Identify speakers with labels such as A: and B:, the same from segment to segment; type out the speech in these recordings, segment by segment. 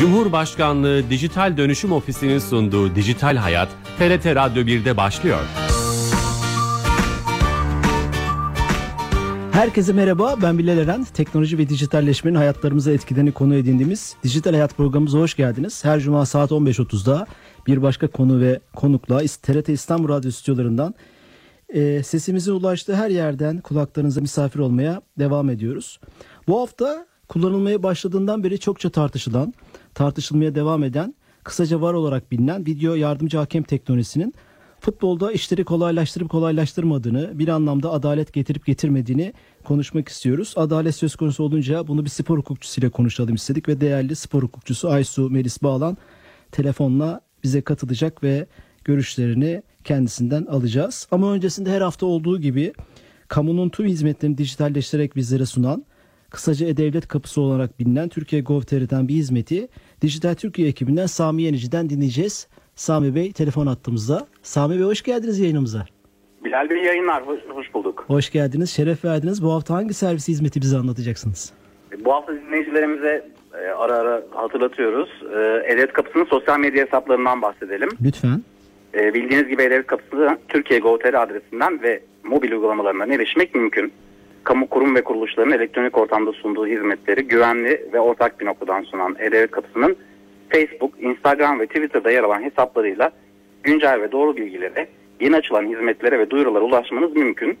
A: Cumhurbaşkanlığı Dijital Dönüşüm Ofisi'nin sunduğu Dijital Hayat, TRT Radyo 1'de başlıyor.
B: Herkese merhaba, ben Bilal Eren. Teknoloji ve dijitalleşmenin hayatlarımıza etkilerini konu edindiğimiz Dijital Hayat programımıza hoş geldiniz. Her cuma saat 15.30'da bir başka konu ve konukla TRT İstanbul Radyo stüdyolarından e, ulaştığı her yerden kulaklarınıza misafir olmaya devam ediyoruz. Bu hafta kullanılmaya başladığından beri çokça tartışılan, tartışılmaya devam eden, kısaca var olarak bilinen video yardımcı hakem teknolojisinin futbolda işleri kolaylaştırıp kolaylaştırmadığını, bir anlamda adalet getirip getirmediğini konuşmak istiyoruz. Adalet söz konusu olunca bunu bir spor hukukçusuyla konuşalım istedik ve değerli spor hukukçusu Aysu Melis Bağlan telefonla bize katılacak ve görüşlerini kendisinden alacağız. Ama öncesinde her hafta olduğu gibi kamunun tüm hizmetlerini dijitalleştirerek bizlere sunan kısaca E-Devlet kapısı olarak bilinen Türkiye Gov.tr'den bir hizmeti Dijital Türkiye ekibinden Sami Yenici'den dinleyeceğiz. Sami Bey telefon attığımızda. Sami Bey hoş geldiniz yayınımıza.
C: Bilal Bey yayınlar, hoş, hoş bulduk.
B: Hoş geldiniz, şeref verdiniz. Bu hafta hangi servis hizmeti bize anlatacaksınız?
C: Bu hafta dinleyicilerimize e, ara ara hatırlatıyoruz. E, E-Devlet Kapısı'nın sosyal medya hesaplarından bahsedelim.
B: Lütfen.
C: E, bildiğiniz gibi E-Devlet Kapısı Türkiye Gov.tr adresinden ve mobil uygulamalarından erişmek mümkün. Kamu kurum ve kuruluşların elektronik ortamda sunduğu hizmetleri güvenli ve ortak bir noktadan sunan E-Devlet Kapısı'nın Facebook, Instagram ve Twitter'da yer alan hesaplarıyla güncel ve doğru bilgilere, yeni açılan hizmetlere ve duyurulara ulaşmanız mümkün.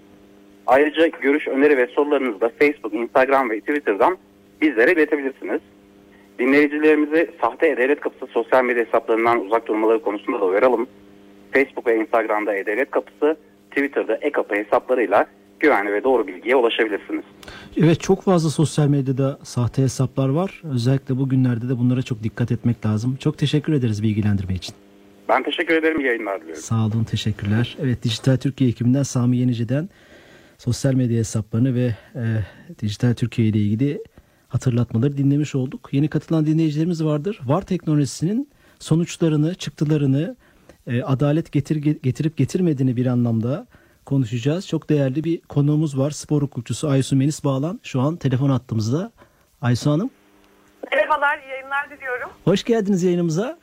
C: Ayrıca görüş, öneri ve sorularınızı da Facebook, Instagram ve Twitter'dan bizlere iletebilirsiniz. Dinleyicilerimizi sahte E-Devlet Kapısı sosyal medya hesaplarından uzak durmaları konusunda da uyaralım. Facebook ve Instagram'da E-Devlet Kapısı, Twitter'da E-Kapı hesaplarıyla güvenli ve doğru bilgiye ulaşabilirsiniz.
B: Evet çok fazla sosyal medyada sahte hesaplar var. Özellikle bugünlerde de bunlara çok dikkat etmek lazım. Çok teşekkür ederiz bilgilendirme için.
C: Ben teşekkür ederim. Yayınlar diliyorum.
B: Sağ olun, teşekkürler. Evet, Dijital Türkiye ekibinden Sami Yenici'den sosyal medya hesaplarını ve e, Dijital Türkiye ile ilgili hatırlatmaları dinlemiş olduk. Yeni katılan dinleyicilerimiz vardır. VAR teknolojisinin sonuçlarını, çıktılarını, e, adalet getir, getirip getirmediğini bir anlamda konuşacağız. Çok değerli bir konuğumuz var. Spor hukukçusu Aysu Menis Bağlan. Şu an telefon attığımızda. Aysu Hanım.
D: Merhabalar, yayınlar diliyorum.
B: Hoş geldiniz yayınımıza.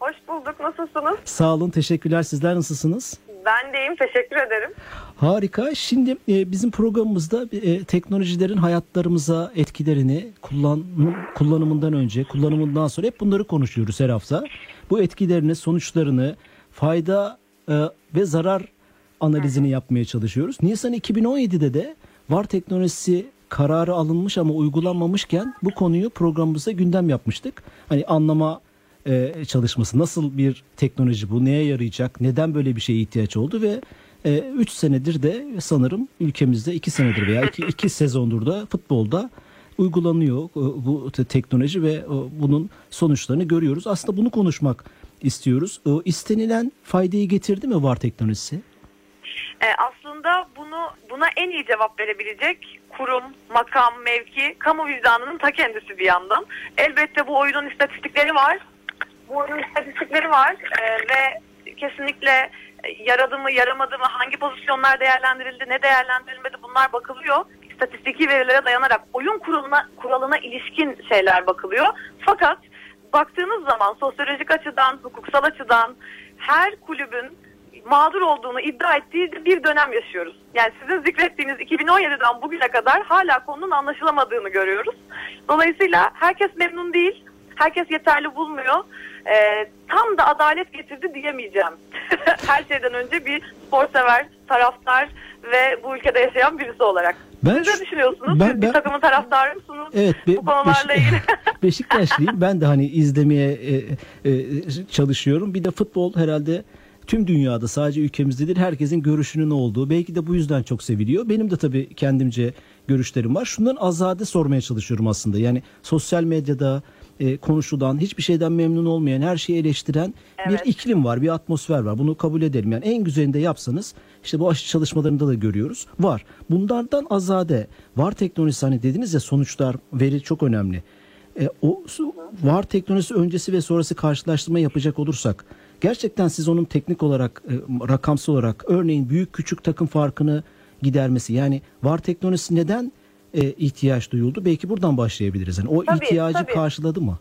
D: Hoş bulduk, nasılsınız?
B: Sağ olun, teşekkürler. Sizler nasılsınız?
D: Ben de iyiyim, teşekkür ederim.
B: Harika. Şimdi e, bizim programımızda e, teknolojilerin hayatlarımıza etkilerini kullanım, kullanımından önce, kullanımından sonra hep bunları konuşuyoruz her hafta. Bu etkilerini, sonuçlarını, fayda e, ve zarar analizini yapmaya çalışıyoruz. Nisan 2017'de de VAR teknolojisi kararı alınmış ama uygulanmamışken bu konuyu programımıza gündem yapmıştık. Hani anlama e, çalışması nasıl bir teknoloji bu, neye yarayacak, neden böyle bir şeye ihtiyaç oldu ve 3 e, senedir de sanırım ülkemizde 2 senedir veya 2 iki sezondur da futbolda uygulanıyor e, bu teknoloji ve e, bunun sonuçlarını görüyoruz. Aslında bunu konuşmak istiyoruz. O istenilen faydayı getirdi mi VAR teknolojisi?
D: E, aslında bunu buna en iyi cevap verebilecek kurum, makam, mevki, kamu vicdanının ta kendisi bir yandan. Elbette bu oyunun istatistikleri var. Bu oyunun istatistikleri var e, ve kesinlikle yaradı mı, yaramadı mı, hangi pozisyonlar değerlendirildi, ne değerlendirilmedi bunlar bakılıyor. İstatistiki verilere dayanarak oyun kuralına, kuralına ilişkin şeyler bakılıyor. Fakat baktığınız zaman sosyolojik açıdan, hukuksal açıdan her kulübün mağdur olduğunu iddia ettiği bir dönem yaşıyoruz. Yani sizin zikrettiğiniz 2017'den bugüne kadar hala konunun anlaşılamadığını görüyoruz. Dolayısıyla herkes memnun değil, herkes yeterli bulmuyor. Ee, tam da adalet getirdi diyemeyeceğim. Her şeyden önce bir spor sever, taraftar ve bu ülkede yaşayan birisi olarak. Ben, Siz ne düşünüyorsunuz? Ben, Siz bir takımın taraftarı mısınız?
B: Evet. Be,
D: bu konularla Beşik, ilgili.
B: Beşiktaşlıyım. ben de hani izlemeye e, e, çalışıyorum. Bir de futbol herhalde tüm dünyada sadece ülkemizde değil herkesin görüşünün olduğu belki de bu yüzden çok seviliyor. Benim de tabii kendimce görüşlerim var. Şundan azade sormaya çalışıyorum aslında. Yani sosyal medyada e, konuşulan, hiçbir şeyden memnun olmayan, her şeyi eleştiren evet. bir iklim var, bir atmosfer var. Bunu kabul edelim. Yani en güzelinde yapsanız işte bu aşı çalışmalarında da görüyoruz. Var. Bunlardan azade. Var teknolojisi hani dediniz ya sonuçlar, veri çok önemli. E, o var teknolojisi öncesi ve sonrası karşılaştırma yapacak olursak gerçekten siz onun teknik olarak e, rakamsal olarak örneğin büyük küçük takım farkını gidermesi yani var teknolojisi neden e, ihtiyaç duyuldu? Belki buradan başlayabiliriz. Yani o
D: tabii,
B: ihtiyacı
D: tabii.
B: karşıladı mı?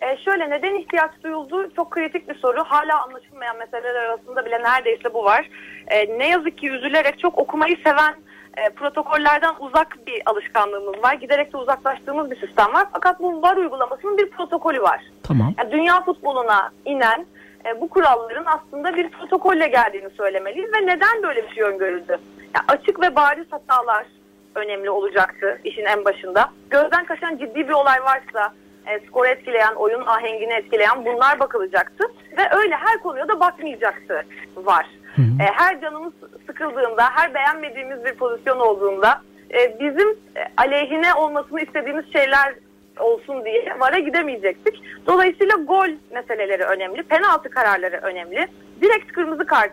D: E, şöyle neden ihtiyaç duyuldu? Çok kritik bir soru. Hala anlaşılmayan meseleler arasında bile neredeyse bu var. E, ne yazık ki üzülerek çok okumayı seven e, protokollerden uzak bir alışkanlığımız var. Giderek de uzaklaştığımız bir sistem var. Fakat bu VAR uygulamasının bir protokolü var.
B: Tamam.
D: Yani dünya futboluna inen e, bu kuralların aslında bir protokolle geldiğini söylemeliyiz ve neden böyle bir şey öngörüldü? Yani açık ve bariz hatalar önemli olacaktı işin en başında. Gözden kaçan ciddi bir olay varsa e, skoru etkileyen, oyun ahengini etkileyen bunlar bakılacaktı. Ve öyle her konuya da bakmayacaktı var. E, her canımız sıkıldığında, her beğenmediğimiz bir pozisyon olduğunda e, bizim e, aleyhine olmasını istediğimiz şeyler olsun diye VAR'a gidemeyecektik. Dolayısıyla gol meseleleri önemli, penaltı kararları önemli. Direkt kırmızı kart,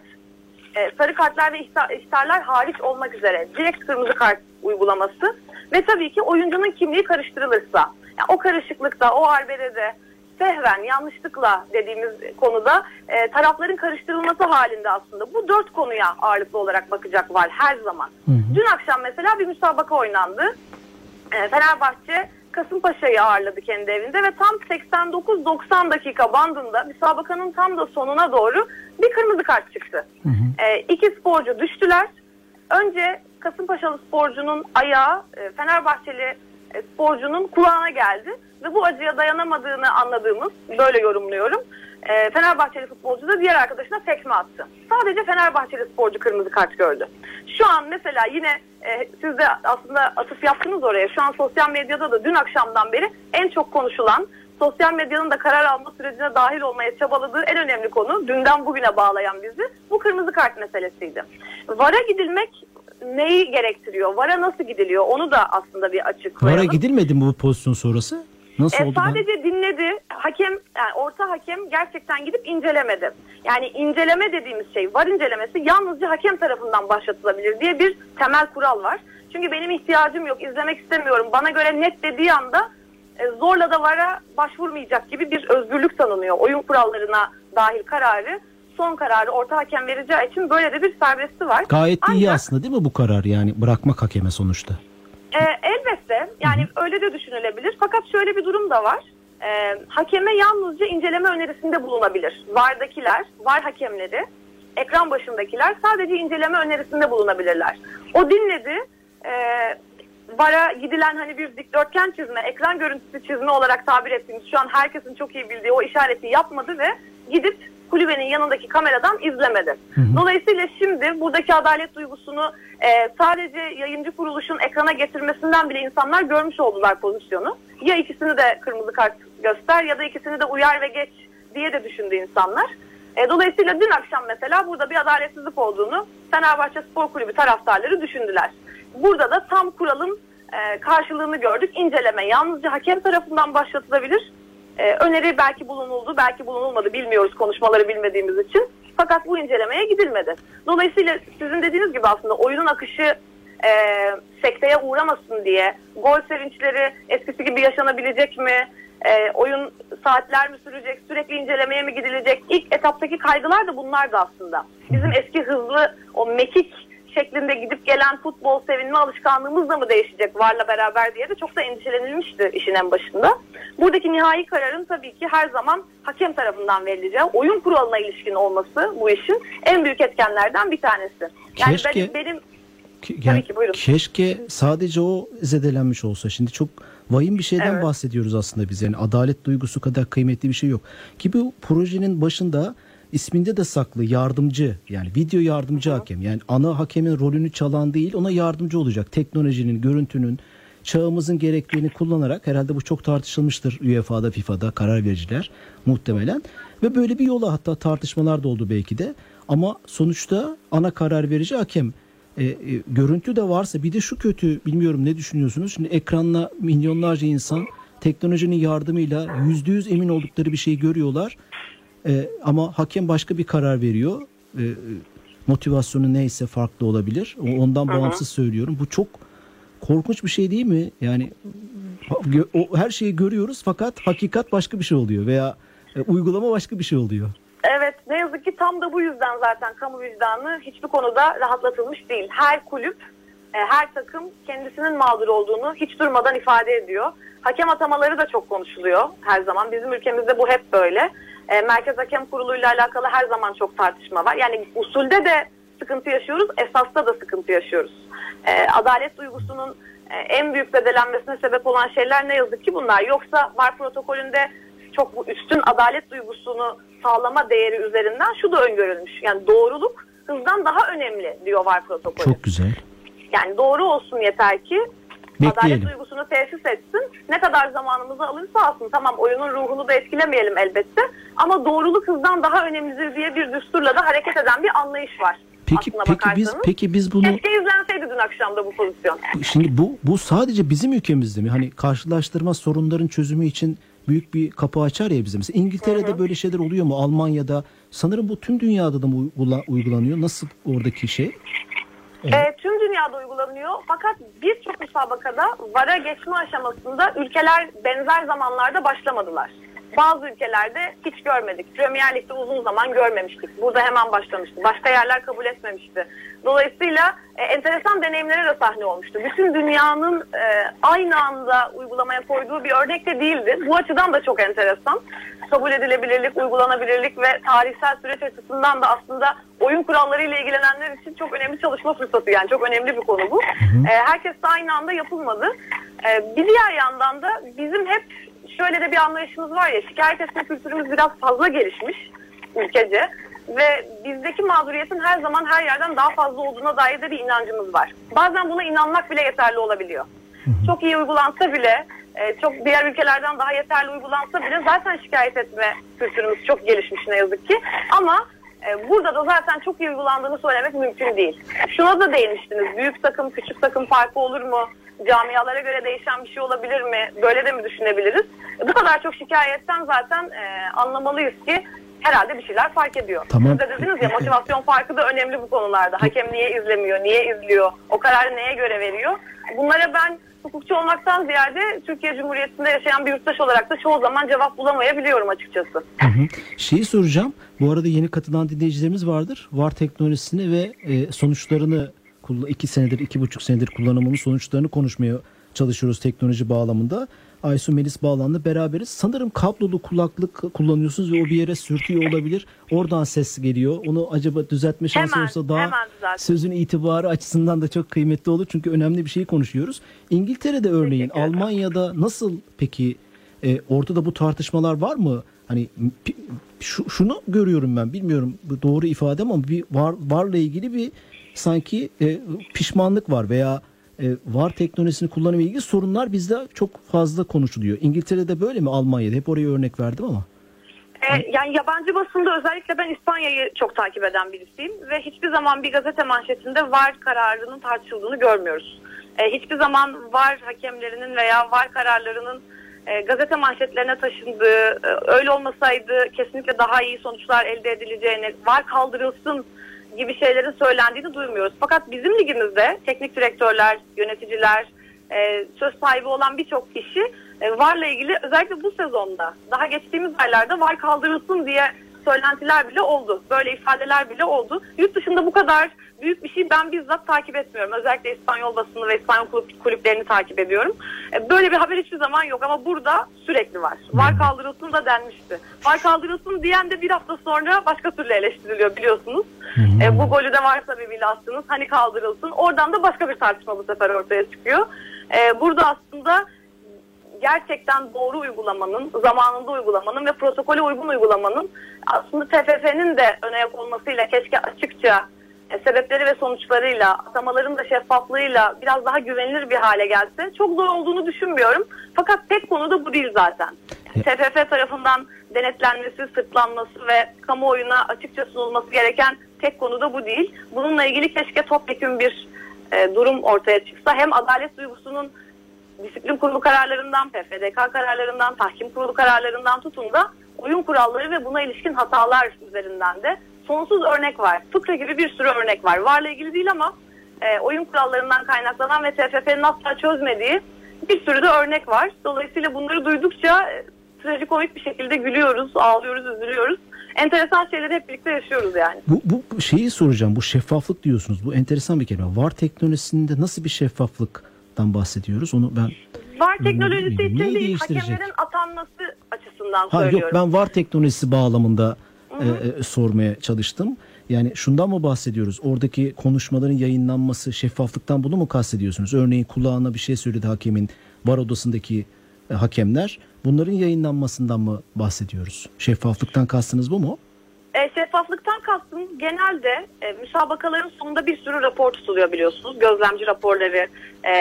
D: e, sarı kartlar ve ihta- ihtarlar hariç olmak üzere direkt kırmızı kart uygulaması ve tabii ki oyuncunun kimliği karıştırılırsa, yani o karışıklıkta, o arbedede sehven, yanlışlıkla dediğimiz konuda e, tarafların karıştırılması halinde aslında bu dört konuya ağırlıklı olarak bakacak var her zaman. Dün akşam mesela bir müsabaka oynandı. E, Fenerbahçe Kasımpaşa'yı ağırladı kendi evinde ve tam 89-90 dakika bandında müsabakanın tam da sonuna doğru bir kırmızı kart çıktı. E, iki sporcu düştüler. Önce Kasımpaşalı sporcunun ayağı e, Fenerbahçeli e, sporcunun kulağına geldi ve bu acıya dayanamadığını anladığımız böyle yorumluyorum. E, Fenerbahçeli futbolcu da diğer arkadaşına tekme attı. Sadece Fenerbahçeli sporcu kırmızı kart gördü. Şu an mesela yine e, siz de aslında atıf yaptınız oraya. Şu an sosyal medyada da dün akşamdan beri en çok konuşulan sosyal medyanın da karar alma sürecine dahil olmaya çabaladığı en önemli konu dünden bugüne bağlayan bizi bu kırmızı kart meselesiydi. VAR'a gidilmek neyi gerektiriyor? VAR'a nasıl gidiliyor? Onu da aslında bir açıklayalım.
B: VAR'a gidilmedi mi bu pozisyon sonrası? Nasıl
D: E,
B: oldu? ben-
D: sadece dinledi. Hakem yani orta hakem gerçekten gidip incelemedi. Yani inceleme dediğimiz şey var incelemesi yalnızca hakem tarafından başlatılabilir diye bir temel kural var. Çünkü benim ihtiyacım yok, izlemek istemiyorum. Bana göre net dediği anda e, zorla da vara başvurmayacak gibi bir özgürlük tanınıyor. Oyun kurallarına dahil kararı son kararı orta hakem vereceği için böyle de bir serbesti var.
B: Gayet de iyi
D: Ancak-
B: aslında değil mi bu karar yani bırakmak hakeme sonuçta?
D: E, elbette yani öyle de düşünülebilir. Fakat şöyle bir durum da var. E, hakeme yalnızca inceleme önerisinde bulunabilir. VAR'dakiler, VAR hakemleri, ekran başındakiler sadece inceleme önerisinde bulunabilirler. O dinledi. E, VAR'a gidilen hani bir dikdörtgen çizme, ekran görüntüsü çizme olarak tabir ettiğimiz şu an herkesin çok iyi bildiği o işareti yapmadı ve gidip kulübenin yanındaki kameradan izlemedi. Dolayısıyla şimdi buradaki adalet duygusunu e, sadece yayıncı kuruluşun ekrana getirmesinden bile insanlar görmüş oldular pozisyonu. Ya ikisini de kırmızı kart göster ya da ikisini de uyar ve geç diye de düşündü insanlar. E, dolayısıyla dün akşam mesela burada bir adaletsizlik olduğunu Fenerbahçe Spor Kulübü taraftarları düşündüler. Burada da tam kuralın e, karşılığını gördük. İnceleme yalnızca hakem tarafından başlatılabilir. E, öneri belki bulunuldu, belki bulunulmadı bilmiyoruz konuşmaları bilmediğimiz için. Fakat bu incelemeye gidilmedi. Dolayısıyla sizin dediğiniz gibi aslında oyunun akışı e, sekteye uğramasın diye gol sevinçleri eskisi gibi yaşanabilecek mi? E, oyun saatler mi sürecek? Sürekli incelemeye mi gidilecek? İlk etaptaki kaygılar da bunlardı aslında. Bizim eski hızlı o mekik şeklinde gidip gelen futbol sevinme alışkanlığımız da mı değişecek varla beraber diye de çok da endişelenilmişti işin en başında. Buradaki nihai kararın tabii ki her zaman hakem tarafından verileceği oyun kuralına ilişkin olması bu işin en büyük etkenlerden bir tanesi. Yani
B: Keşke-
D: benim, benim
B: Ke-
D: Tabii
B: yani
D: ki, buyurun.
B: Keşke sadece o zedelenmiş olsa. Şimdi çok vahim bir şeyden
D: Evet.
B: bahsediyoruz aslında biz. Yani adalet duygusu kadar kıymetli bir şey yok. Ki bu projenin başında isminde de saklı yardımcı yani video yardımcı hakem. Yani ana hakemin rolünü çalan değil ona yardımcı olacak. Teknolojinin, görüntünün, çağımızın gerektiğini kullanarak herhalde bu çok tartışılmıştır UEFA'da, FIFA'da karar vericiler muhtemelen. Ve böyle bir yola hatta tartışmalar da oldu belki de. Ama sonuçta ana karar verici hakem. E, e, görüntü de varsa bir de şu kötü bilmiyorum ne düşünüyorsunuz? Şimdi ekranla milyonlarca insan teknolojinin yardımıyla yüzde yüz emin oldukları bir şeyi görüyorlar. E, ama hakem başka bir karar veriyor. E, e, motivasyonu neyse farklı olabilir. Ondan bağımsız söylüyorum. Bu çok korkunç bir şey değil mi? Yani o, her şeyi görüyoruz fakat hakikat başka bir şey oluyor veya e, uygulama başka bir şey oluyor.
D: Evet ne yazık ki tam da bu yüzden zaten kamu vicdanı hiçbir konuda rahatlatılmış değil. Her kulüp e, her takım kendisinin mağdur olduğunu hiç durmadan ifade ediyor. Hakem atamaları da çok konuşuluyor her zaman. Bizim ülkemizde bu hep böyle. E, Merkez Hakem Kurulu'yla alakalı her zaman çok tartışma var. Yani usulde de sıkıntı yaşıyoruz, esasta da sıkıntı yaşıyoruz. E, adalet duygusunun e, en büyük zedelenmesine sebep olan şeyler ne yazık ki bunlar. Yoksa VAR protokolünde çok bu üstün adalet duygusunu sağlama değeri üzerinden şu da öngörülmüş. Yani doğruluk hızdan daha önemli diyor VAR protokolü.
B: Çok güzel.
D: Yani doğru olsun yeter ki adalet
B: Bekleyelim.
D: duygusunu tesis etsin. Ne kadar zamanımızı alırsa alsın. Tamam oyunun ruhunu da etkilemeyelim elbette. Ama doğruluk hızdan daha önemlidir diye bir düsturla da hareket eden bir anlayış var.
B: Peki peki biz peki biz bunu
D: Keşke izlenseydi dün akşam da bu pozisyon.
B: şimdi bu bu sadece bizim ülkemizde mi? Hani karşılaştırma sorunların çözümü için büyük bir kapı açar ya bize. Mesela İngiltere'de böyle şeyler oluyor mu? Almanya'da sanırım bu tüm dünyada da mı uygula- uygulanıyor? Nasıl oradaki şey?
D: E, tüm dünyada uygulanıyor fakat birçok müsabakada VAR'a geçme aşamasında ülkeler benzer zamanlarda başlamadılar. Bazı ülkelerde hiç görmedik. Premier Lig'de uzun zaman görmemiştik. Burada hemen başlamıştı. Başka yerler kabul etmemişti. Dolayısıyla e, enteresan deneyimlere de sahne olmuştu. Bütün dünyanın e, aynı anda uygulamaya koyduğu bir örnek de değildi. Bu açıdan da çok enteresan. Kabul edilebilirlik, uygulanabilirlik ve tarihsel süreç açısından da aslında oyun kurallarıyla ilgilenenler için çok önemli çalışma fırsatı. Yani çok önemli bir konu bu. E, herkes de aynı anda yapılmadı. E, bir diğer yandan da bizim hep şöyle de bir anlayışımız var ya şikayet etme kültürümüz biraz fazla gelişmiş ülkece ve bizdeki mağduriyetin her zaman her yerden daha fazla olduğuna dair de bir inancımız var. Bazen buna inanmak bile yeterli olabiliyor. Çok iyi uygulansa bile, e, çok diğer ülkelerden daha yeterli uygulansa bile zaten şikayet etme kültürümüz çok gelişmiş ne yazık ki. Ama e, burada da zaten çok iyi uygulandığını söylemek mümkün değil. Şuna da değinmiştiniz. Büyük takım, küçük takım farkı olur mu? Camialara göre değişen bir şey olabilir mi? Böyle de mi düşünebiliriz? Bu kadar çok şikayetten zaten e, anlamalıyız ki herhalde bir şeyler fark ediyor.
B: Tamam.
D: Siz de dediniz ya motivasyon farkı da önemli bu konularda. Hakem niye izlemiyor, niye izliyor, o kararı neye göre veriyor? Bunlara ben hukukçu olmaktan ziyade Türkiye Cumhuriyeti'nde yaşayan bir yurttaş olarak da çoğu zaman cevap bulamayabiliyorum açıkçası.
B: Hı hı. Şeyi soracağım. Bu arada yeni katılan dinleyicilerimiz vardır. VAR teknolojisini ve e, sonuçlarını iki senedir, iki buçuk senedir kullanımının sonuçlarını konuşmaya çalışıyoruz teknoloji bağlamında. Aysu Melis Bağlan'la beraberiz. Sanırım kablolu kulaklık kullanıyorsunuz ve o bir yere sürtüyor olabilir. Oradan ses geliyor. Onu acaba düzeltme şansı
D: Hemen,
B: olsa daha sözün itibarı açısından da çok kıymetli olur. Çünkü önemli bir şeyi konuşuyoruz. İngiltere'de örneğin. Almanya'da nasıl peki e, orada da bu tartışmalar var mı? Hani şu, şunu görüyorum ben bilmiyorum bu doğru ifade ama bir var varla ilgili bir sanki e, pişmanlık var veya e, var teknolojisini kullanımla ilgili sorunlar bizde çok fazla konuşuluyor. İngiltere'de böyle mi Almanya'da? Hep oraya örnek verdim ama.
D: Ee, yani yabancı basında özellikle ben İspanya'yı çok takip eden birisiyim ve hiçbir zaman bir gazete manşetinde VAR kararının tartışıldığını görmüyoruz. Ee, hiçbir zaman VAR hakemlerinin veya VAR kararlarının e, gazete manşetlerine taşındığı, e, öyle olmasaydı kesinlikle daha iyi sonuçlar elde edileceğini, VAR kaldırılsın gibi şeylerin söylendiğini duymuyoruz. Fakat bizim ligimizde teknik direktörler, yöneticiler, e, söz sahibi olan birçok kişi e, VAR'la ilgili özellikle bu sezonda daha geçtiğimiz aylarda VAR kaldırılsın diye söylentiler bile oldu. Böyle ifadeler bile oldu. Yurt dışında bu kadar büyük bir şey ben bizzat takip etmiyorum. Özellikle İspanyol basını ve İspanyol kulüp, kulüplerini takip ediyorum. E, Böyle bir haber hiçbir zaman yok ama burada sürekli var. VAR kaldırılsın da denmişti. VAR kaldırılsın diyen de bir hafta sonra başka türlü eleştiriliyor biliyorsunuz. E, bu golü de var sebebiyle attınız. Hani kaldırılsın. Oradan da başka bir tartışma bu sefer ortaya çıkıyor. E, burada aslında gerçekten doğru uygulamanın, zamanında uygulamanın ve protokole uygun uygulamanın aslında TFF'nin de öne yak olmasıyla keşke açıkça e, sebepleri ve sonuçlarıyla, atamaların da şeffaflığıyla biraz daha güvenilir bir hale gelse çok zor olduğunu düşünmüyorum. Fakat tek konu da bu değil zaten. TFF tarafından denetlenmesi, sırtlanması ve kamuoyuna açıkça sunulması gereken tek konu da bu değil. Bununla ilgili keşke topyekun bir e, durum ortaya çıksa. Hem adalet duygusunun disiplin kurulu kararlarından, PFDK kararlarından, tahkim kurulu kararlarından tutun da oyun kuralları ve buna ilişkin hatalar üzerinden de sonsuz örnek var. Fıkra gibi bir sürü örnek var. Varla ilgili değil ama e, oyun kurallarından kaynaklanan ve TFF'nin asla çözmediği bir sürü de örnek var. Dolayısıyla bunları duydukça e, trajikomik bir şekilde gülüyoruz, ağlıyoruz, üzülüyoruz. enteresan şeyleri hep birlikte yaşıyoruz yani.
B: Bu, bu şeyi soracağım. Bu şeffaflık diyorsunuz. Bu enteresan bir kelime. VAR teknolojisinde nasıl bir şeffaflıktan bahsediyoruz? Onu ben
D: VAR teknolojisi için değil, hakemlerin atanması açısından
B: Ha
D: söylüyorum.
B: yok ben VAR teknolojisi bağlamında e, e, sormaya çalıştım. Yani şundan mı bahsediyoruz? Oradaki konuşmaların yayınlanması, şeffaflıktan bunu mu kastediyorsunuz? Örneğin kulağına bir şey söyledi hakemin VAR odasındaki e, hakemler. Bunların yayınlanmasından mı bahsediyoruz? Şeffaflıktan kastınız bu mu?
D: E, şeffaflıktan kastım genelde e, müsabakaların sonunda bir sürü rapor tutuluyor biliyorsunuz. Gözlemci raporları e,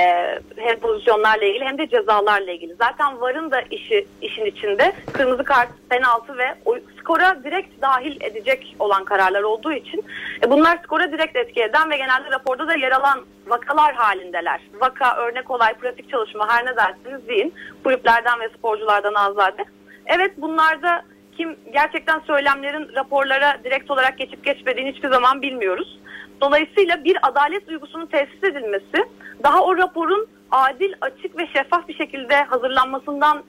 D: hem pozisyonlarla ilgili hem de cezalarla ilgili. Zaten VAR'ın da işi işin içinde kırmızı kart, penaltı ve o, skora direkt dahil edecek olan kararlar olduğu için e, bunlar skora direkt etki eden ve genelde raporda da yer alan vakalar halindeler. Vaka, örnek olay, pratik çalışma her ne dersiniz deyin. Kulüplerden ve sporculardan azade. Evet bunlarda kim gerçekten söylemlerin raporlara direkt olarak geçip geçmediğini hiçbir zaman bilmiyoruz. Dolayısıyla bir adalet duygusunun tesis edilmesi daha o raporun adil, açık ve şeffaf bir şekilde hazırlanmasından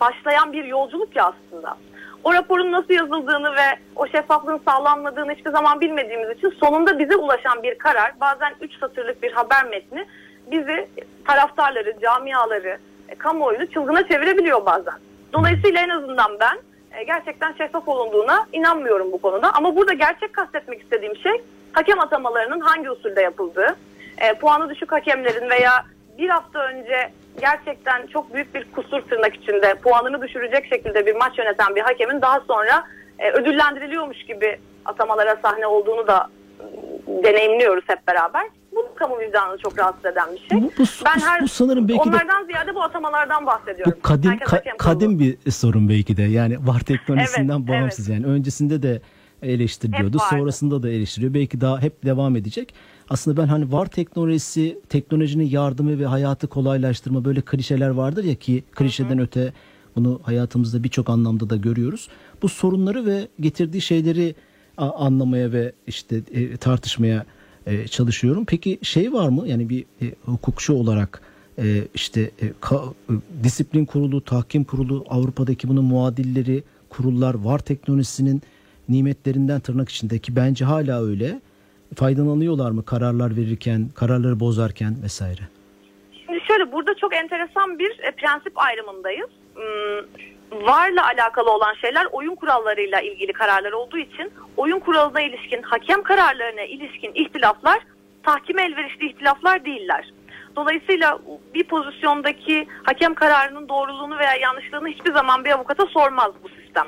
D: başlayan bir yolculuk ya aslında. O raporun nasıl yazıldığını ve o şeffaflığın sağlanmadığını hiçbir zaman bilmediğimiz için sonunda bize ulaşan bir karar, bazen 3 satırlık bir haber metni bizi taraftarları, camiaları, e, kamuoyunu çılgına çevirebiliyor bazen. Dolayısıyla en azından ben e, gerçekten şeffaf olunduğuna inanmıyorum bu konuda. Ama burada gerçek kastetmek istediğim şey hakem atamalarının hangi usulde yapıldığı, e, puanı düşük hakemlerin veya bir hafta önce gerçekten çok büyük bir kusur tırnak içinde puanını düşürecek şekilde bir maç yöneten bir hakemin daha sonra e, ödüllendiriliyormuş gibi atamalara sahne olduğunu da deneyimliyoruz hep beraber. Kamu vicdanını çok rahatsız eden bir şey.
B: Bu, bu, bu- bu sanırım belki de
D: onlardan ziyade bu atamalardan bahsediyorum.
B: bu kadim
D: Herkes
B: ka- kadim bir sorun belki de. Yani VAR teknolojisinden
D: Evet,
B: bağımsız yani. Öncesinde de eleştiriliyordu. Sonrasında da eleştiriyor. Belki daha hep devam edecek. Aslında ben hani VAR teknolojisi, teknolojinin yardımı ve hayatı kolaylaştırma böyle klişeler vardır ya ki klişeden öte bunu hayatımızda birçok anlamda da görüyoruz. Bu sorunları ve getirdiği şeyleri anlamaya ve işte e, tartışmaya e, çalışıyorum. Peki şey var mı? Yani bir e, hukukçu olarak e, işte e, ka- e, disiplin kurulu, tahkim kurulu, Avrupa'daki bunun muadilleri, kurullar VAR teknolojisinin nimetlerinden tırnak içindeki bence hala öyle. Faydalanıyorlar mı kararlar verirken, kararları bozarken vesaire?
D: Şimdi şöyle burada çok enteresan bir e, prensip ayrımındayız. Hmm, VAR'la alakalı olan şeyler oyun kurallarıyla ilgili kararlar olduğu için oyun kuralına ilişkin, hakem kararlarına ilişkin ihtilaflar tahkime elverişli ihtilaflar değiller. Dolayısıyla bir pozisyondaki hakem kararının doğruluğunu veya yanlışlığını hiçbir zaman bir avukata sormaz bu sistem.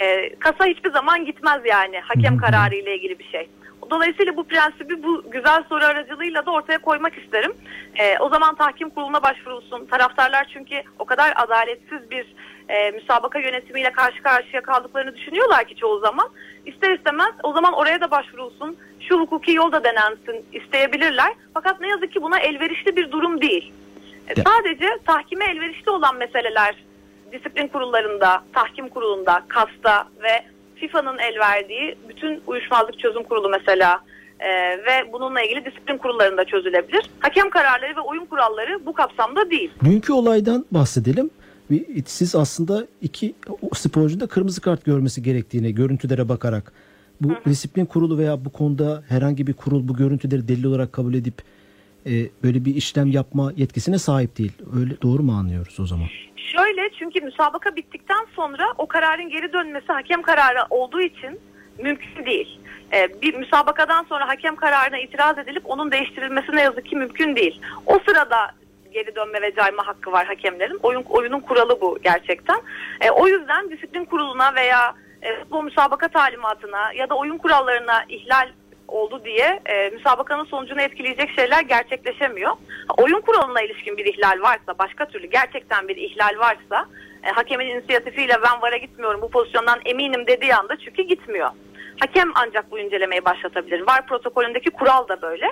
D: Ee, kasa hiçbir zaman gitmez yani hakem kararı ile ilgili bir şey. Dolayısıyla bu prensibi bu güzel soru aracılığıyla da ortaya koymak isterim. Ee, o zaman tahkim kuruluna başvurulsun. Taraftarlar çünkü o kadar adaletsiz bir e, müsabaka yönetimiyle karşı karşıya kaldıklarını düşünüyorlar ki çoğu zaman. İster istemez o zaman oraya da başvurulsun. Şu hukuki yol da denensin isteyebilirler. Fakat ne yazık ki buna elverişli bir durum değil. E, Sadece tahkime elverişli olan meseleler disiplin kurullarında, tahkim kurulunda, KAS'ta ve FIFA'nın el verdiği bütün uyuşmazlık çözüm kurulu mesela e, ve bununla ilgili disiplin kurullarında çözülebilir. Hakem kararları ve oyun kuralları bu kapsamda değil.
B: Dünkü olaydan bahsedelim. Siz aslında iki sporcunun da kırmızı kart görmesi gerektiğini görüntülere bakarak bu disiplin kurulu veya bu konuda herhangi bir kurul bu görüntüleri delil olarak kabul edip e, böyle bir işlem yapma yetkisine sahip değil. Öyle doğru mu anlıyoruz o zaman?
D: Şöyle çünkü müsabaka bittikten sonra o kararın geri dönmesi hakem kararı olduğu için mümkün değil. Ee, bir müsabakadan sonra hakem kararına itiraz edilip onun değiştirilmesi ne yazık ki mümkün değil. O sırada geri dönme ve cayma hakkı var hakemlerin. Oyun oyunun kuralı bu gerçekten. Ee, o yüzden disiplin kuruluna veya e, futbol müsabaka talimatına ya da oyun kurallarına ihlal oldu diye e, müsabakanın sonucunu etkileyecek şeyler gerçekleşemiyor. Oyun kuralına ilişkin bir ihlal varsa, başka türlü gerçekten bir ihlal varsa, e, hakemin inisiyatifiyle ben VAR'a gitmiyorum bu pozisyondan eminim dediği anda çünkü gitmiyor. Hakem ancak bu incelemeyi başlatabilir. VAR protokolündeki kural da böyle.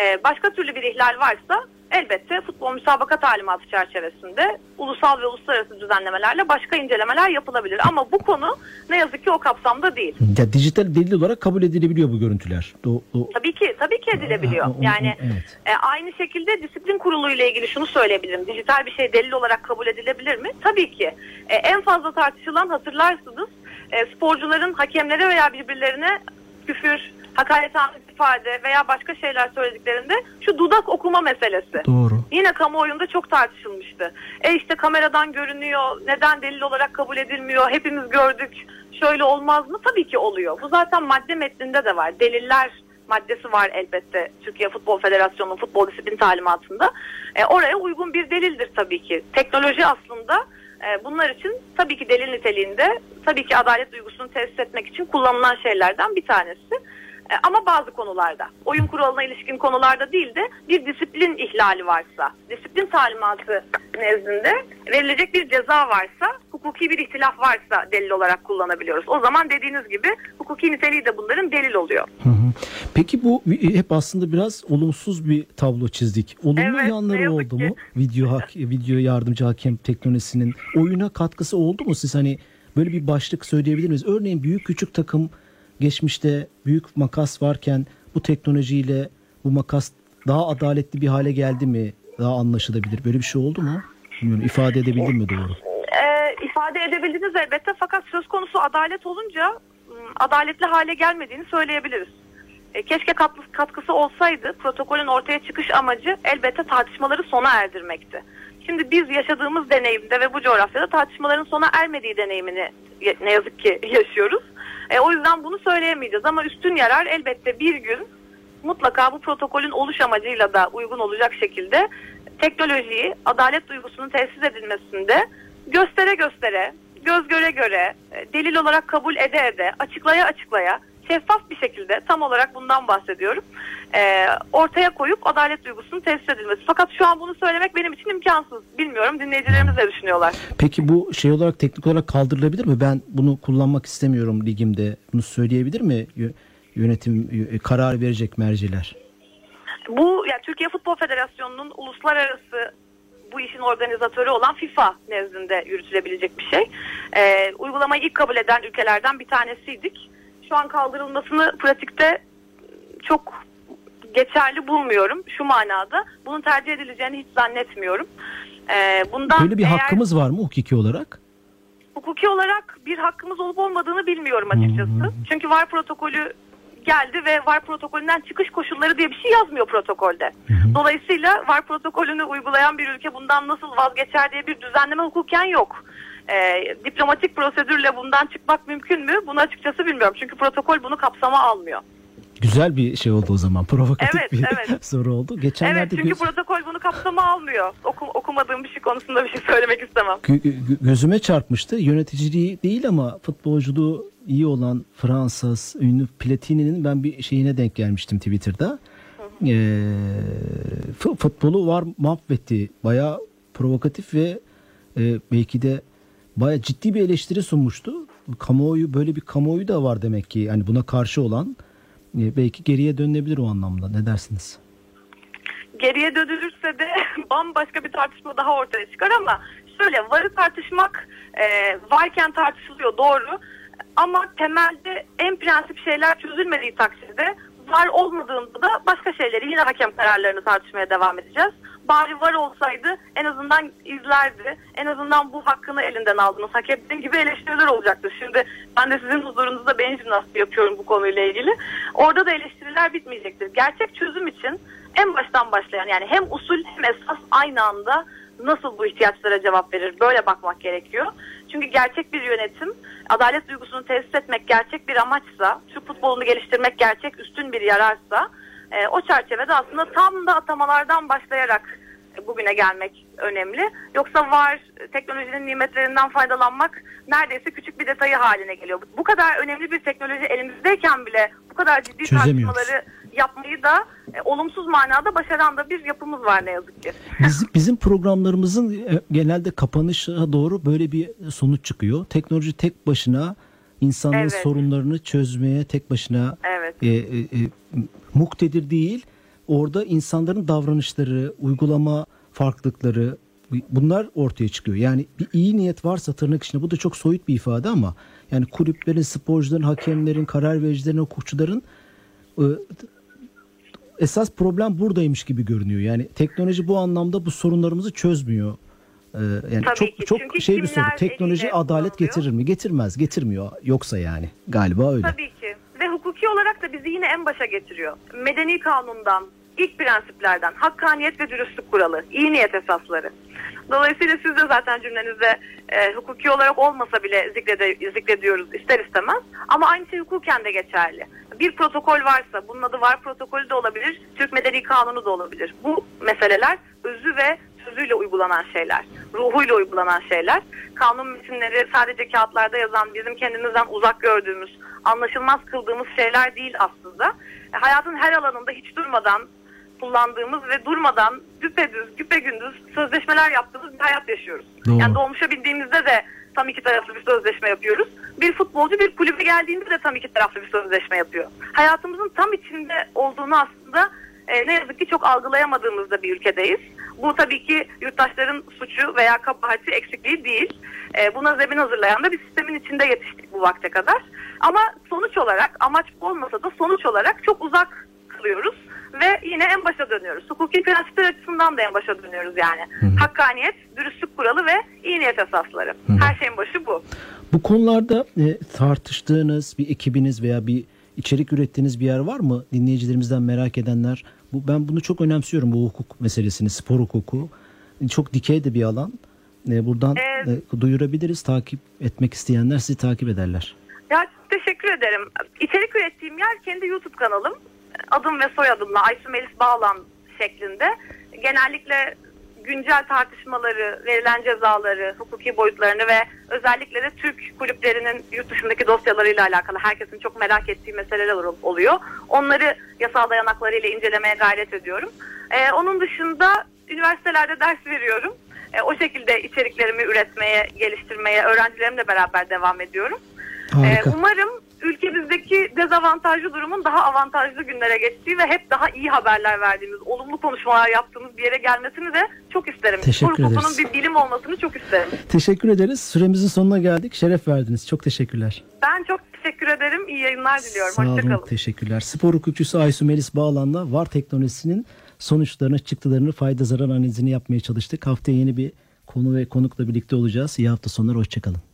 D: E, başka türlü bir ihlal varsa elbette futbol müsabaka talimatı çerçevesinde ulusal ve uluslararası düzenlemelerle başka incelemeler yapılabilir. Ama bu konu ne yazık ki o kapsamda değil.
B: Ya dijital delil olarak kabul edilebiliyor bu görüntüler. Do, do-
D: Tabii ki tabii ki edilebiliyor.
B: Ha, o-
D: Yani
B: evet.
D: e, aynı şekilde disiplin kurulu ile ilgili şunu söyleyebilirim. Dijital bir şey delil olarak kabul edilebilir mi? Tabii ki. E, en fazla tartışılan hatırlarsınız e, sporcuların hakemlere veya birbirlerine küfür, hakaret ifade veya başka şeyler söylediklerinde şu dudak okuma meselesi.
B: Doğru.
D: Yine kamuoyunda çok tartışılmıştı. E işte kameradan görünüyor, neden delil olarak kabul edilmiyor, hepimiz gördük, şöyle olmaz mı? Tabii ki oluyor. Bu zaten madde metninde de var. Deliller maddesi var elbette Türkiye Futbol Federasyonu'nun futbol disiplin talimatında. E, oraya uygun bir delildir tabii ki. Teknoloji aslında e, bunlar için tabii ki delil niteliğinde, tabii ki adalet duygusunu tesis etmek için kullanılan şeylerden bir tanesi. E, ama bazı konularda, oyun kuralına ilişkin konularda değil de bir disiplin ihlali varsa, disiplin talimatı nezdinde verilecek bir ceza varsa, hukuki bir ihtilaf varsa delil olarak kullanabiliyoruz. O zaman dediğiniz gibi hukuki niteliği de bunların delil oluyor.
B: Hı hı. Peki bu hep aslında biraz olumsuz bir tablo çizdik. Olumlu
D: Evet,
B: yanları oldu
D: ki.
B: mu? Video hak, video yardımcı hakem teknolojisinin oyuna katkısı oldu mu? Siz hani böyle bir başlık söyleyebilir miyiz? Örneğin büyük küçük takım geçmişte büyük makas varken bu teknolojiyle bu makas daha adaletli bir hale geldi mi? Daha anlaşılabilir. Böyle bir şey oldu mu? Bilmiyorum. ifade edebildim mi doğru?
D: e, ifade edebildiniz elbette fakat söz konusu adalet olunca m, adaletli hale gelmediğini söyleyebiliriz. E, keşke katkısı, olsaydı protokolün ortaya çıkış amacı elbette tartışmaları sona erdirmekti. Şimdi biz yaşadığımız deneyimde ve bu coğrafyada tartışmaların sona ermediği deneyimini ne yazık ki yaşıyoruz. E, o yüzden bunu söyleyemeyeceğiz ama üstün yarar elbette bir gün mutlaka bu protokolün oluş amacıyla da uygun olacak şekilde teknolojiyi adalet duygusunun tesis edilmesinde göstere göstere, göz göre göre, e, delil olarak kabul ede ede, açıklaya açıklaya, şeffaf bir şekilde tam olarak bundan bahsediyorum. e, ortaya koyup adalet duygusunun tesis edilmesi. Fakat şu an bunu söylemek benim için imkansız. Bilmiyorum dinleyicilerimiz ne düşünüyorlar.
B: Peki bu şey olarak teknik olarak kaldırılabilir mi? Ben bunu kullanmak istemiyorum ligimde. Bunu söyleyebilir mi yö- yönetim y- karar verecek merciler?
D: Bu yani Türkiye Futbol Federasyonu'nun uluslararası bu işin organizatörü olan FIFA nezdinde yürütülebilecek bir şey. Ee, uygulamayı ilk kabul eden ülkelerden bir tanesiydik. Şu an kaldırılmasını pratikte çok geçerli bulmuyorum şu manada. Bunun tercih edileceğini hiç zannetmiyorum. Ee, bundan
B: Böyle bir
D: eğer-
B: hakkımız var mı hukuki olarak?
D: hukuki olarak bir hakkımız olup olmadığını bilmiyorum açıkçası. Çünkü VAR protokolü geldi ve VAR protokolünden çıkış koşulları diye bir şey yazmıyor protokolde. Dolayısıyla VAR protokolünü uygulayan bir ülke bundan nasıl vazgeçer diye bir düzenleme hukuken yok. Ee, diplomatik prosedürle bundan çıkmak mümkün mü? Bunu açıkçası bilmiyorum. Çünkü protokol bunu kapsama almıyor.
B: Güzel bir şey oldu o zaman. Provokatif
D: Evet,
B: bir
D: evet.
B: soru oldu.
D: Evet
B: Geçenlerde
D: çünkü
B: göz-
D: protokol bunu kapsama almıyor. Oku- okumadığım bir şey konusunda bir şey söylemek istemem.
B: gö- gö- gözüme çarpmıştı. Yöneticiliği değil ama futbolculuğu iyi olan Fransız ünlü Platini'nin ben bir şeyine denk gelmiştim Twitter'da. Ee, fu- futbolu var mahvetti. Bayağı provokatif ve e, belki de bayağı ciddi bir eleştiri sunmuştu. Kamuoyu böyle bir kamuoyu da var demek ki. Yani buna karşı olan e, belki geriye dönülebilir o anlamda. Ne dersiniz?
D: geriye dönülürse de bambaşka bir tartışma daha ortaya çıkar ama şöyle varı tartışmak e, varken tartışılıyor doğru ama temelde en prensip şeyler çözülmediği takdirde var olmadığında da başka şeyleri yine hakem kararlarını tartışmaya devam edeceğiz. Bari var olsaydı en azından izlerdi. En azından bu hakkını elinden aldınız. Hak ettiğin gibi eleştiriler olacaktır. Şimdi ben de sizin huzurunuzda beyin jimnastiği yapıyorum bu konuyla ilgili. Orada da eleştiriler bitmeyecektir. Gerçek çözüm için en baştan başlayan yani hem usul hem esas aynı anda nasıl bu ihtiyaçlara cevap verir böyle bakmak gerekiyor. Çünkü gerçek bir yönetim adalet duygusunu tesis etmek gerçek bir amaçsa, Türk futbolunu geliştirmek gerçek üstün bir yararsa e, o çerçevede aslında tam da atamalardan başlayarak bugüne gelmek önemli. Yoksa var teknolojinin nimetlerinden faydalanmak neredeyse küçük bir detayı haline geliyor. Bu kadar önemli bir teknoloji elimizdeyken bile bu kadar ciddi tartışmaları yapmayı da e, olumsuz manada başaran da bir yapımız var ne yazık ki.
B: Biz, bizim programlarımızın e, genelde kapanışa doğru böyle bir sonuç çıkıyor. Teknoloji tek başına insanlığın
D: Evet.
B: sorunlarını çözmeye tek başına
D: Evet.
B: e, e, e, muktedir değil. Orada insanların davranışları, uygulama farklılıkları bunlar ortaya çıkıyor. Yani bir iyi niyet varsa tırnak içinde bu da çok soyut bir ifade ama yani kulüplerin, sporcuların, hakemlerin, karar vericilerin, hukukçuların e, esas problem buradaymış gibi görünüyor. Yani teknoloji bu anlamda bu sorunlarımızı çözmüyor. Ee, yani
D: Tabii
B: çok
D: ki.
B: çok
D: Çünkü
B: şey bir soru. Teknoloji adalet
D: kullanılıyor?
B: getirir mi? Getirmez. Getirmiyor. Yoksa yani. Galiba öyle.
D: Tabii ki. Ve hukuki olarak da bizi yine en başa getiriyor. Medeni kanundan, ilk prensiplerden, hakkaniyet ve dürüstlük kuralı, iyi niyet esasları. Dolayısıyla siz de zaten cümlenizde e, hukuki olarak olmasa bile zikrede, zikrediyoruz ister istemez. Ama aynı şey hukuken de geçerli. Bir protokol varsa, bunun adı var protokolü de olabilir, Türk Medeni Kanunu da olabilir. Bu meseleler özü ve sözüyle uygulanan şeyler, ruhuyla uygulanan şeyler. Kanun metinleri sadece kağıtlarda yazan, bizim kendimizden uzak gördüğümüz, anlaşılmaz kıldığımız şeyler değil aslında. E, hayatın her alanında hiç durmadan kullandığımız ve durmadan düpedüz, güpegündüz sözleşmeler yaptığımız bir hayat yaşıyoruz.
B: Doğru.
D: Yani dolmuşa bindiğimizde de tam iki taraflı bir sözleşme yapıyoruz. Bir futbolcu bir kulübe geldiğinde de tam iki taraflı bir sözleşme yapıyor. Hayatımızın tam içinde olduğunu aslında e, ne yazık ki çok algılayamadığımızda bir ülkedeyiz. Bu tabii ki yurttaşların suçu veya kabahati eksikliği değil. E, buna zemin hazırlayan da bir sistemin içinde yetiştik bu vakte kadar. Ama sonuç olarak amaç olmasa da sonuç olarak çok uzak kılıyoruz ve yine en başa dönüyoruz. Hukuki prensipler açısından da en başa dönüyoruz yani. Hakkaniyet, dürüstlük kuralı ve iyi niyet esasları. Her şeyin başı bu.
B: Bu konularda e, tartıştığınız bir ekibiniz veya bir içerik ürettiğiniz bir yer var mı? Dinleyicilerimizden merak edenler. Bu ben bunu çok önemsiyorum bu hukuk meselesini, spor hukuku. Çok dikey de bir alan. E, buradan
D: Evet.
B: e, duyurabiliriz. Takip etmek isteyenler sizi takip ederler.
D: Ya teşekkür ederim. İçerik ürettiğim yer kendi YouTube kanalım. Adım ve soyadımla Aysu Melis Bağlan şeklinde. Genellikle güncel tartışmaları, verilen cezaları, hukuki boyutlarını ve özellikle de Türk kulüplerinin yurt dışındaki dosyalarıyla alakalı herkesin çok merak ettiği meseleler ol- oluyor. Onları yasal dayanaklarıyla incelemeye gayret ediyorum. Ee, onun dışında üniversitelerde ders veriyorum. Ee, o şekilde içeriklerimi üretmeye, geliştirmeye öğrencilerimle beraber devam ediyorum.
B: Harika.
D: Ee, umarım ülkemizdeki dezavantajlı durumun daha avantajlı günlere geçtiği ve hep daha iyi haberler verdiğimiz, olumlu konuşmalar yaptığımız bir yere gelmesini de çok isterim.
B: Teşekkür
D: Spor
B: ederiz.
D: bir bilim olmasını çok isterim.
B: Teşekkür ederiz. Süremizin sonuna geldik. Şeref verdiniz. Çok teşekkürler.
D: Ben çok teşekkür ederim. İyi yayınlar diliyorum.
B: Sağ olun.
D: Hoşçakalın.
B: Teşekkürler. Spor hukukçusu Aysu Melis Bağlan'la VAR teknolojisinin sonuçlarını, çıktılarını, fayda zarar analizini yapmaya çalıştık. Haftaya yeni bir konu ve konukla birlikte olacağız. İyi hafta sonları. Hoşçakalın.